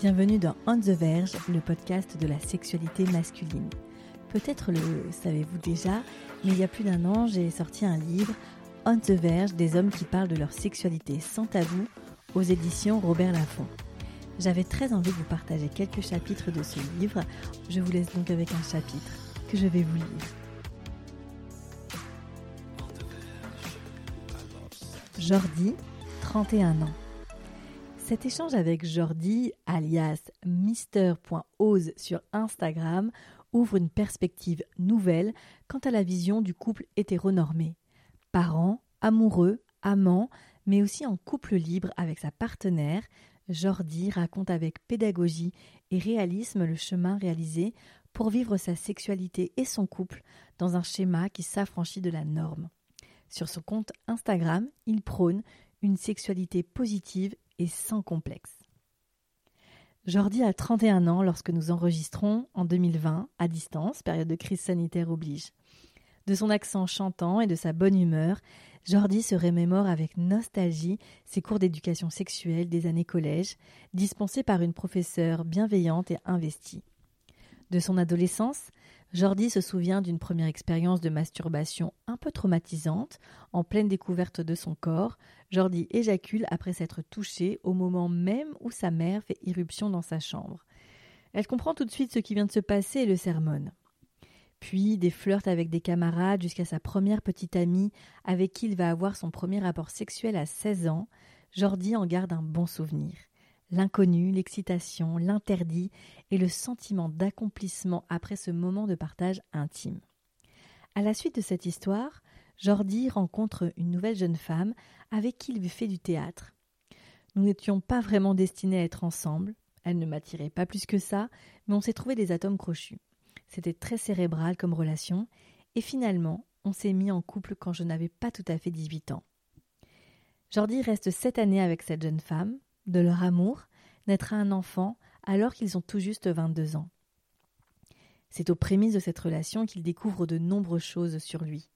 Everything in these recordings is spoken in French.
Bienvenue dans On the Verge, le podcast de la sexualité masculine. Peut-être le savez-vous déjà, mais il y a plus d'un an, j'ai sorti un livre On the Verge des hommes qui parlent de leur sexualité sans tabou aux éditions Robert Laffont. J'avais très envie de vous partager quelques chapitres de ce livre. Je vous laisse donc avec un chapitre que je vais vous lire. Jordi, 31 ans. Cet échange avec Jordi, alias Mister.ose sur Instagram, ouvre une perspective nouvelle quant à la vision du couple hétéronormé. Parents, amoureux, amants, mais aussi en couple libre avec sa partenaire, Jordi raconte avec pédagogie et réalisme le chemin réalisé pour vivre sa sexualité et son couple dans un schéma qui s'affranchit de la norme. Sur son compte Instagram, il prône une sexualité positive et sans complexe. Jordi a 31 ans lorsque nous enregistrons en 2020 à distance, période de crise sanitaire oblige. De son accent chantant et de sa bonne humeur, Jordi se remémore avec nostalgie ses cours d'éducation sexuelle des années collège, dispensés par une professeure bienveillante et investie. De son adolescence, Jordi se souvient d'une première expérience de masturbation un peu traumatisante. En pleine découverte de son corps, Jordi éjacule après s'être touché au moment même où sa mère fait irruption dans sa chambre. Elle comprend tout de suite ce qui vient de se passer et le sermonne. Puis des flirts avec des camarades jusqu'à sa première petite amie avec qui il va avoir son premier rapport sexuel à 16 ans, Jordi en garde un bon souvenir. L'inconnu, l'excitation, l'interdit et le sentiment d'accomplissement après ce moment de partage intime. À la suite de cette histoire, Jordi rencontre une nouvelle jeune femme avec qui il fait du théâtre. Nous n'étions pas vraiment destinés à être ensemble, elle ne m'attirait pas plus que ça, mais on s'est trouvé des atomes crochus. C'était très cérébral comme relation, et finalement, on s'est mis en couple quand je n'avais pas tout à fait 18 ans. Jordi reste sept années avec cette jeune femme. De leur amour naîtra un enfant alors qu'ils ont tout juste 22 ans. C'est aux prémices de cette relation qu'il découvre de nombreuses choses sur lui.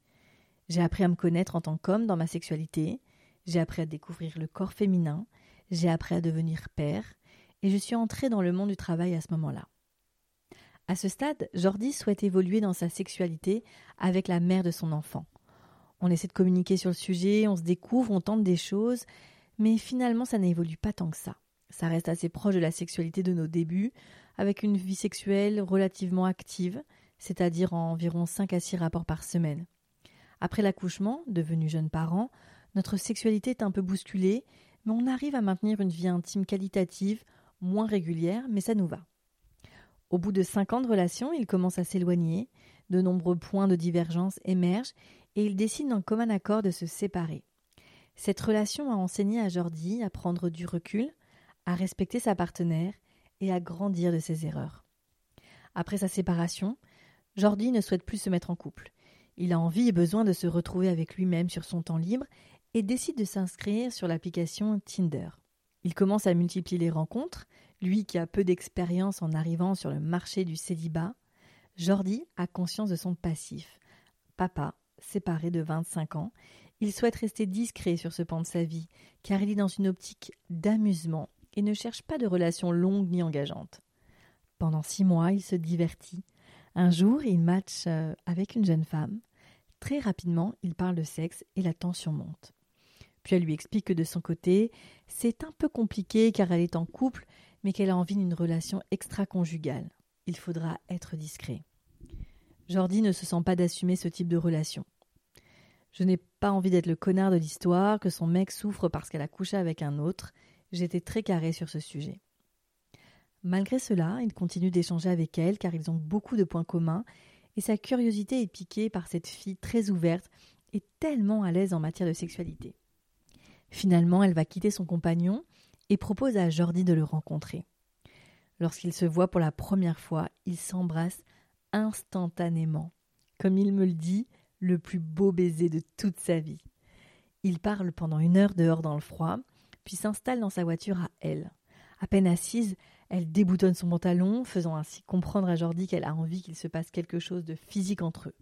J'ai appris à me connaître en tant qu'homme dans ma sexualité, j'ai appris à découvrir le corps féminin, j'ai appris à devenir père, et je suis entré dans le monde du travail à ce moment-là. À ce stade, Jordi souhaite évoluer dans sa sexualité avec la mère de son enfant. On essaie de communiquer sur le sujet, on se découvre, on tente des choses, mais finalement ça n'évolue pas tant que ça. Ça reste assez proche de la sexualité de nos débuts, avec une vie sexuelle relativement active, c'est-à-dire environ 5 à 6 rapports par semaine. Après l'accouchement, devenu jeune parent, notre sexualité est un peu bousculée, mais on arrive à maintenir une vie intime qualitative, moins régulière, mais ça nous va. Au bout de cinq ans de relation, ils commencent à s'éloigner, de nombreux points de divergence émergent et ils décident en commun accord de se séparer. Cette relation a enseigné à Jordi à prendre du recul, à respecter sa partenaire et à grandir de ses erreurs. Après sa séparation, Jordi ne souhaite plus se mettre en couple. Il a envie et besoin de se retrouver avec lui-même sur son temps libre et décide de s'inscrire sur l'application Tinder. Il commence à multiplier les rencontres, lui qui a peu d'expérience en arrivant sur le marché du célibat, Jordi a conscience de son passif. Papa, séparé de 25 ans, il souhaite rester discret sur ce pan de sa vie, car il est dans une optique d'amusement et ne cherche pas de relation longue ni engageante. Pendant six mois, il se divertit. Un jour, il match euh, avec une jeune femme. Très rapidement, il parle de sexe et la tension monte. Puis elle lui explique que de son côté, c'est un peu compliqué car elle est en couple mais qu'elle a envie d'une relation extra-conjugale. Il faudra être discret. Jordi ne se sent pas d'assumer ce type de relation. Je n'ai pas envie d'être le connard de l'histoire, que son mec souffre parce qu'elle a couché avec un autre. J'étais très carré sur ce sujet. Malgré cela, il continue d'échanger avec elle car ils ont beaucoup de points communs et sa curiosité est piquée par cette fille très ouverte et tellement à l'aise en matière de sexualité. Finalement, elle va quitter son compagnon et propose à Jordi de le rencontrer. Lorsqu'ils se voient pour la première fois, ils s'embrassent instantanément. Comme il me le dit, le plus beau baiser de toute sa vie. Ils parlent pendant une heure dehors dans le froid, puis s'installent dans sa voiture à elle. À peine assise, elle déboutonne son pantalon, faisant ainsi comprendre à Jordi qu'elle a envie qu'il se passe quelque chose de physique entre eux.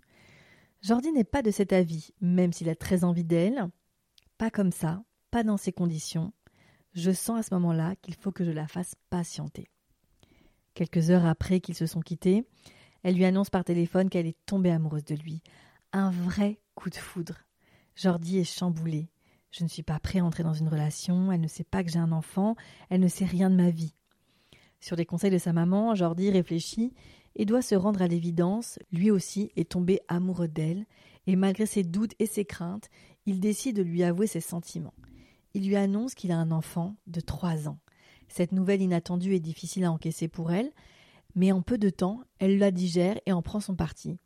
Jordi n'est pas de cet avis, même s'il a très envie d'elle. Pas comme ça, pas dans ces conditions. Je sens à ce moment-là qu'il faut que je la fasse patienter. Quelques heures après qu'ils se sont quittés, elle lui annonce par téléphone qu'elle est tombée amoureuse de lui. Un vrai coup de foudre. Jordi est chamboulé. Je ne suis pas prêt à entrer dans une relation, elle ne sait pas que j'ai un enfant, elle ne sait rien de ma vie. Sur les conseils de sa maman, Jordi réfléchit et doit se rendre à l'évidence, lui aussi est tombé amoureux d'elle, et malgré ses doutes et ses craintes, il décide de lui avouer ses sentiments. Il lui annonce qu'il a un enfant de trois ans. Cette nouvelle inattendue est difficile à encaisser pour elle, mais en peu de temps, elle la digère et en prend son parti.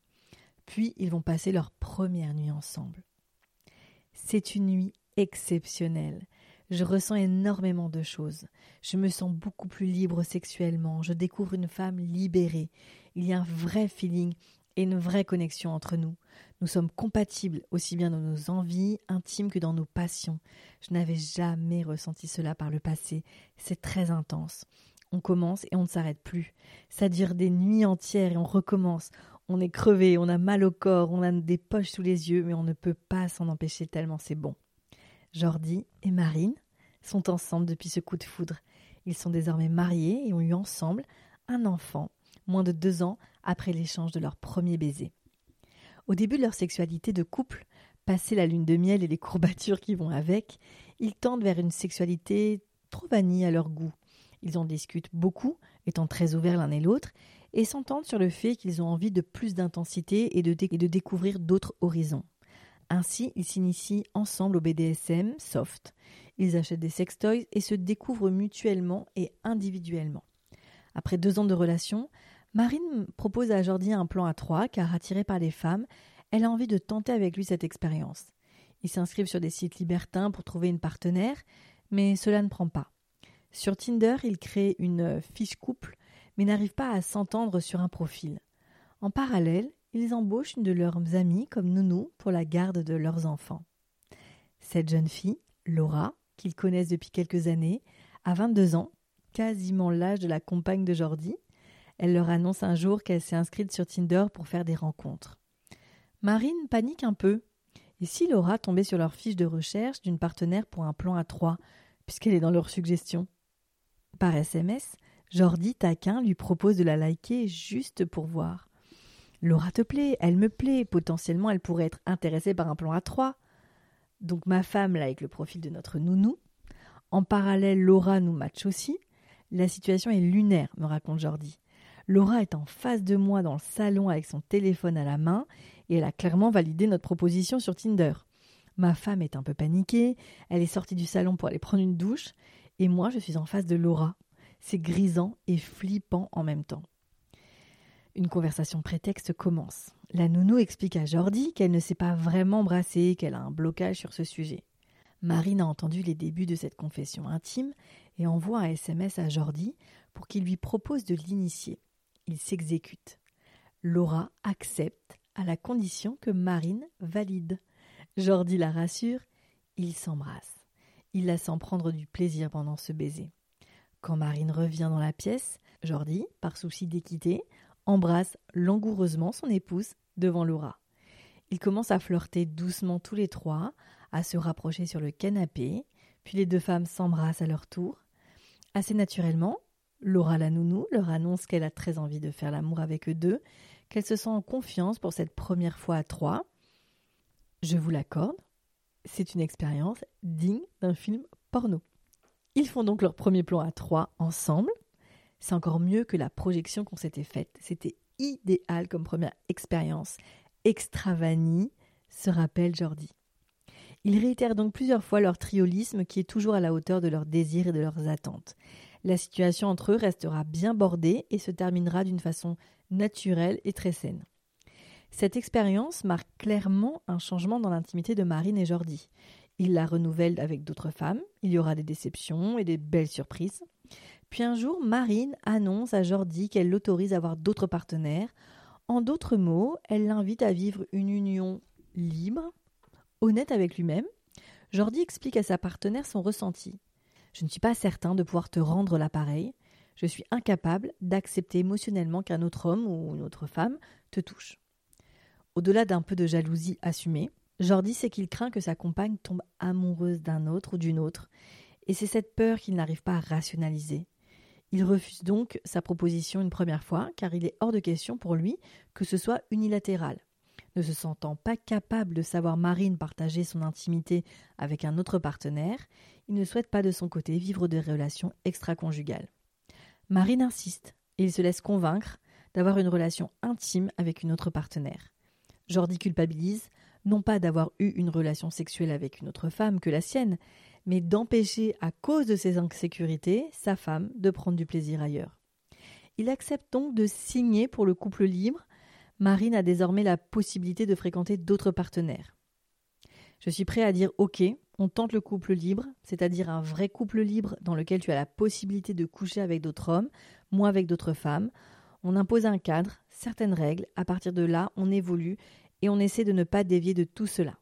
Puis ils vont passer leur première nuit ensemble. C'est une nuit exceptionnelle. Je ressens énormément de choses. Je me sens beaucoup plus libre sexuellement. Je découvre une femme libérée. Il y a un vrai feeling et une vraie connexion entre nous. Nous sommes compatibles aussi bien dans nos envies intimes que dans nos passions. Je n'avais jamais ressenti cela par le passé. C'est très intense. On commence et on ne s'arrête plus. Ça dure des nuits entières et on recommence. On est crevé, on a mal au corps, on a des poches sous les yeux, mais on ne peut pas s'en empêcher tellement c'est bon. Jordi et Marine sont ensemble depuis ce coup de foudre. Ils sont désormais mariés et ont eu ensemble un enfant, moins de deux ans après l'échange de leur premier baiser. Au début de leur sexualité de couple, passé la lune de miel et les courbatures qui vont avec, ils tendent vers une sexualité trop vanille à leur goût. Ils en discutent beaucoup, étant très ouverts l'un et l'autre, et s'entendent sur le fait qu'ils ont envie de plus d'intensité et de, découvrir d'autres horizons. Ainsi, ils s'initient ensemble au BDSM soft. Ils achètent des sextoys et se découvrent mutuellement et individuellement. Après deux ans de relation, Marine propose à Jordi un plan à trois car attirée par les femmes, elle a envie de tenter avec lui cette expérience. Ils s'inscrivent sur des sites libertins pour trouver une partenaire, mais cela ne prend pas. Sur Tinder, ils créent une fiche couple, mais n'arrivent pas à s'entendre sur un profil. En parallèle, ils embauchent une de leurs amies comme nounou pour la garde de leurs enfants. Cette jeune fille, Laura, qu'ils connaissent depuis quelques années, a 22 ans, quasiment l'âge de la compagne de Jordi. Elle leur annonce un jour qu'elle s'est inscrite sur Tinder pour faire des rencontres. Marine panique un peu. Et si Laura tombait sur leur fiche de recherche d'une partenaire pour un plan à trois, puisqu'elle est dans leur suggestion? Par SMS, Jordi taquin lui propose de la liker juste pour voir. Laura te plaît, elle me plaît, potentiellement elle pourrait être intéressée par un plan à trois. Donc ma femme like le profil de notre nounou. En parallèle, Laura nous match aussi. La situation est lunaire, me raconte Jordi. Laura est en face de moi dans le salon avec son téléphone à la main et elle a clairement validé notre proposition sur Tinder. Ma femme est un peu paniquée, elle est sortie du salon pour aller prendre une douche et moi je suis en face de Laura. C'est grisant et flippant en même temps. Une conversation prétexte commence. La nounou explique à Jordi qu'elle ne s'est pas vraiment embrassée, qu'elle a un blocage sur ce sujet. Marine a entendu les débuts de cette confession intime et envoie un SMS à Jordi pour qu'il lui propose de l'initier. Il s'exécute. Laura accepte à la condition que Marine valide. Jordi la rassure, il s'embrasse. Il la sent prendre du plaisir pendant ce baiser. Quand Marine revient dans la pièce, Jordi, par souci d'équité, embrasse langoureusement son épouse devant Laura. Ils commencent à flirter doucement tous les trois, à se rapprocher sur le canapé, puis les deux femmes s'embrassent à leur tour. Assez naturellement, Laura la nounou leur annonce qu'elle a très envie de faire l'amour avec eux deux, qu'elle se sent en confiance pour cette première fois à trois. Je vous l'accorde, c'est une expérience digne d'un film porno. Ils font donc leur premier plan à trois ensemble, c'est encore mieux que la projection qu'on s'était faite. C'était idéal comme première expérience. Extravanie, se rappelle Jordi. Ils réitèrent donc plusieurs fois leur triolisme qui est toujours à la hauteur de leurs désirs et de leurs attentes. La situation entre eux restera bien bordée et se terminera d'une façon naturelle et très saine. Cette expérience marque clairement un changement dans l'intimité de Marine et Jordi. Il la renouvelle avec d'autres femmes, il y aura des déceptions et des belles surprises. Puis un jour, Marine annonce à Jordi qu'elle l'autorise à avoir d'autres partenaires. En d'autres mots, elle l'invite à vivre une union libre, honnête avec lui-même. Jordi explique à sa partenaire son ressenti. Je ne suis pas certain de pouvoir te rendre l'appareil. Je suis incapable d'accepter émotionnellement qu'un autre homme ou une autre femme te touche. Au-delà d'un peu de jalousie assumée, Jordi sait qu'il craint que sa compagne tombe amoureuse d'un autre ou d'une autre, et c'est cette peur qu'il n'arrive pas à rationaliser. Il refuse donc sa proposition une première fois, car il est hors de question pour lui que ce soit unilatéral. Ne se sentant pas capable de savoir Marine partager son intimité avec un autre partenaire, il ne souhaite pas de son côté vivre des relations extra-conjugales. Marine insiste, et il se laisse convaincre d'avoir une relation intime avec une autre partenaire. Jordi culpabilise, non pas d'avoir eu une relation sexuelle avec une autre femme que la sienne, mais d'empêcher, à cause de ses insécurités, sa femme de prendre du plaisir ailleurs. Il accepte donc de signer pour le couple libre. Marine a désormais la possibilité de fréquenter d'autres partenaires. Je suis prêt à dire OK, on tente le couple libre, c'est-à-dire un vrai couple libre dans lequel tu as la possibilité de coucher avec d'autres hommes, moi avec d'autres femmes. On impose un cadre, certaines règles, à partir de là, on évolue et on essaie de ne pas dévier de tout cela.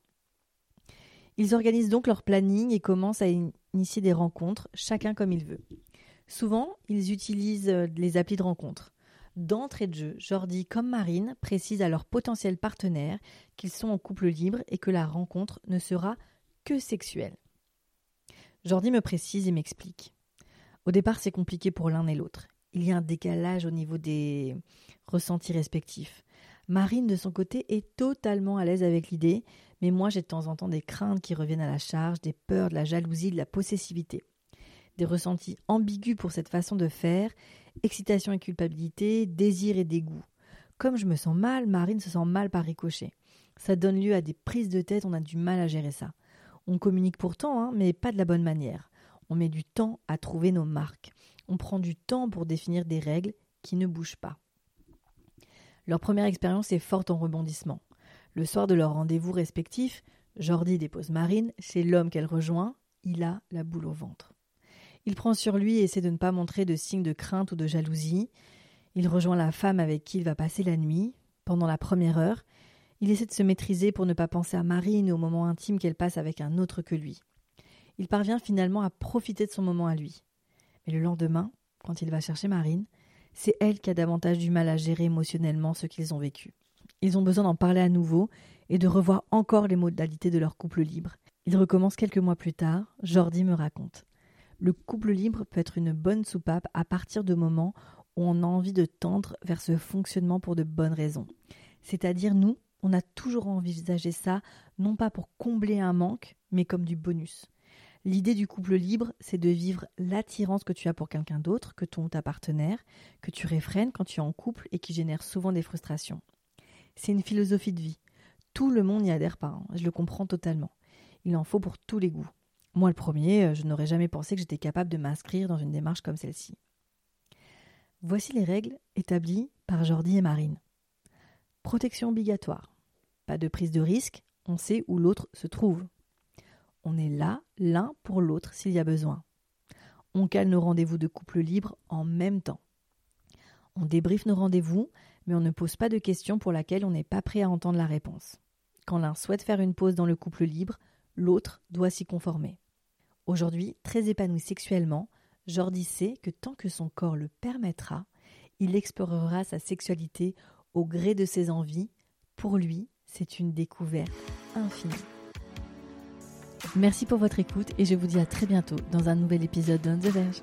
Ils organisent donc leur planning et commencent à initier des rencontres, chacun comme il veut. Souvent, ils utilisent euh, les applis de rencontres. D'entrée de jeu, Jordi comme Marine précisent à leurs potentiels partenaires qu'ils sont en couple libre et que la rencontre ne sera que sexuelle. Jordi me précise et m'explique. Au départ, c'est compliqué pour l'un et l'autre. Il y a un décalage au niveau des ressentis respectifs. Marine, de son côté, est totalement à l'aise avec l'idée, mais moi j'ai de temps en temps des craintes qui reviennent à la charge, des peurs, de la jalousie, de la possessivité. Des ressentis ambigus pour cette façon de faire, excitation et culpabilité, désir et dégoût. Comme je me sens mal, Marine se sent mal par ricochet. Ça donne lieu à des prises de tête, on a du mal à gérer ça. On communique pourtant, hein, mais pas de la bonne manière. On met du temps à trouver nos marques. On prend du temps pour définir des règles qui ne bougent pas. Leur première expérience est forte en rebondissement. Le soir de leur rendez-vous respectif, Jordi dépose Marine chez l'homme qu'elle rejoint. Il a la boule au ventre. Il prend sur lui et essaie de ne pas montrer de signes de crainte ou de jalousie. Il rejoint la femme avec qui il va passer la nuit. Pendant la première heure, il essaie de se maîtriser pour ne pas penser à Marine au moment intime qu'elle passe avec un autre que lui. Il parvient finalement à profiter de son moment à lui. Mais le lendemain, quand il va chercher Marine, c'est elle qui a davantage du mal à gérer émotionnellement ce qu'ils ont vécu. Ils ont besoin d'en parler à nouveau et de revoir encore les modalités de leur couple libre. Ils recommencent quelques mois plus tard, Jordi me raconte. Le couple libre peut être une bonne soupape à partir de moments où on a envie de tendre vers ce fonctionnement pour de bonnes raisons. C'est-à-dire, nous, on a toujours envisagé ça, non pas pour combler un manque, mais comme du bonus. L'idée du couple libre, c'est de vivre l'attirance que tu as pour quelqu'un d'autre, que ton ta partenaire, que tu réfrènes quand tu es en couple et qui génère souvent des frustrations. C'est une philosophie de vie. Tout le monde n'y adhère pas, hein. je le comprends totalement. Il en faut pour tous les goûts. Moi le premier, euh, je n'aurais jamais pensé que j'étais capable de m'inscrire dans une démarche comme celle-ci. Voici les règles établies par Jordi et Marine. Protection obligatoire. Pas de prise de risque, on sait où l'autre se trouve. On est là l'un pour l'autre s'il y a besoin. On cale nos rendez-vous de couple libre en même temps. On débriefe nos rendez-vous, mais on ne pose pas de questions pour laquelle on n'est pas prêt à entendre la réponse. Quand l'un souhaite faire une pause dans le couple libre, l'autre doit s'y conformer. Aujourd'hui, très épanoui sexuellement, Jordi sait que tant que son corps le permettra, il explorera sa sexualité au gré de ses envies. Pour lui, c'est une découverte infinie. Merci pour votre écoute et je vous dis à très bientôt dans un nouvel épisode d'On the Verge.